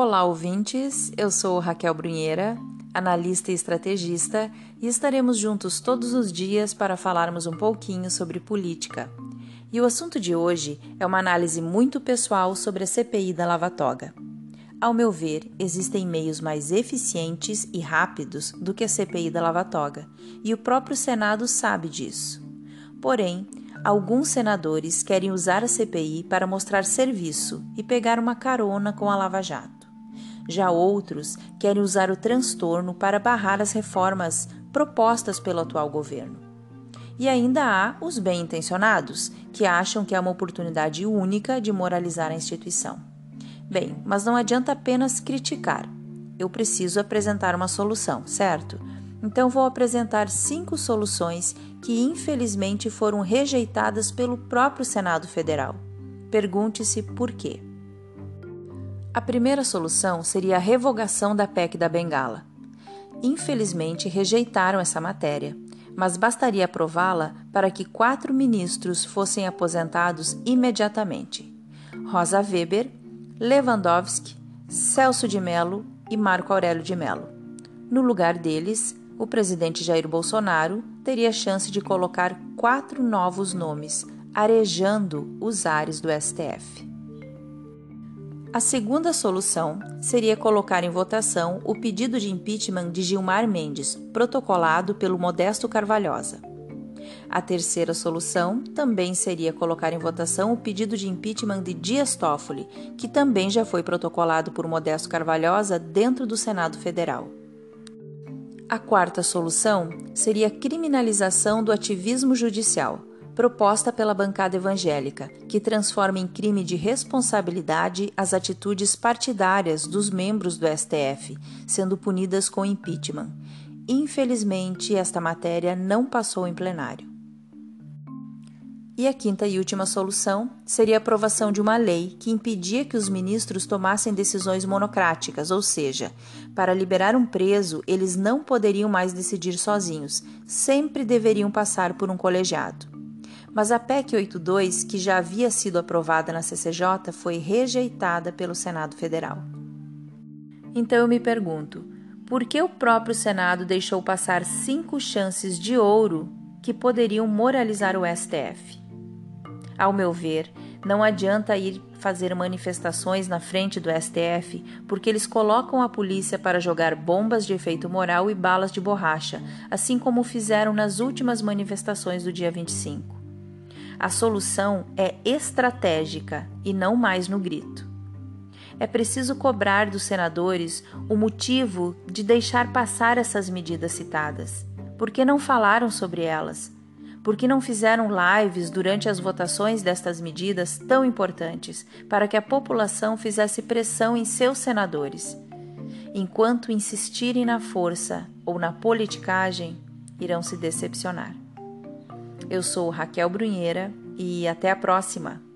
Olá, ouvintes. Eu sou Raquel Brunheira, analista e estrategista, e estaremos juntos todos os dias para falarmos um pouquinho sobre política. E o assunto de hoje é uma análise muito pessoal sobre a CPI da Lava Toga. Ao meu ver, existem meios mais eficientes e rápidos do que a CPI da Lava Toga, e o próprio Senado sabe disso. Porém, alguns senadores querem usar a CPI para mostrar serviço e pegar uma carona com a Lava Jato. Já outros querem usar o transtorno para barrar as reformas propostas pelo atual governo. E ainda há os bem-intencionados, que acham que é uma oportunidade única de moralizar a instituição. Bem, mas não adianta apenas criticar. Eu preciso apresentar uma solução, certo? Então vou apresentar cinco soluções que infelizmente foram rejeitadas pelo próprio Senado Federal. Pergunte-se por quê. A primeira solução seria a revogação da PEC da Bengala. Infelizmente, rejeitaram essa matéria, mas bastaria aprová-la para que quatro ministros fossem aposentados imediatamente: Rosa Weber, Lewandowski, Celso de Mello e Marco Aurélio de Mello. No lugar deles, o presidente Jair Bolsonaro teria chance de colocar quatro novos nomes, arejando os ares do STF. A segunda solução seria colocar em votação o pedido de impeachment de Gilmar Mendes, protocolado pelo Modesto Carvalhosa. A terceira solução também seria colocar em votação o pedido de impeachment de Dias Toffoli, que também já foi protocolado por Modesto Carvalhosa dentro do Senado Federal. A quarta solução seria a criminalização do ativismo judicial, proposta pela bancada evangélica, que transforma em crime de responsabilidade as atitudes partidárias dos membros do STF, sendo punidas com impeachment. Infelizmente, esta matéria não passou em plenário. E a quinta e última solução seria a aprovação de uma lei que impedia que os ministros tomassem decisões monocráticas, ou seja, para liberar um preso, eles não poderiam mais decidir sozinhos, sempre deveriam passar por um colegiado mas a PEC 82, que já havia sido aprovada na CCJ, foi rejeitada pelo Senado Federal. Então eu me pergunto, por que o próprio Senado deixou passar cinco chances de ouro que poderiam moralizar o STF? Ao meu ver, não adianta ir fazer manifestações na frente do STF, porque eles colocam a polícia para jogar bombas de efeito moral e balas de borracha, assim como fizeram nas últimas manifestações do dia 25. A solução é estratégica e não mais no grito. É preciso cobrar dos senadores o motivo de deixar passar essas medidas citadas. Por que não falaram sobre elas? Por que não fizeram lives durante as votações destas medidas tão importantes para que a população fizesse pressão em seus senadores? Enquanto insistirem na força ou na politicagem, irão se decepcionar. Eu sou Raquel Brunheira e até a próxima!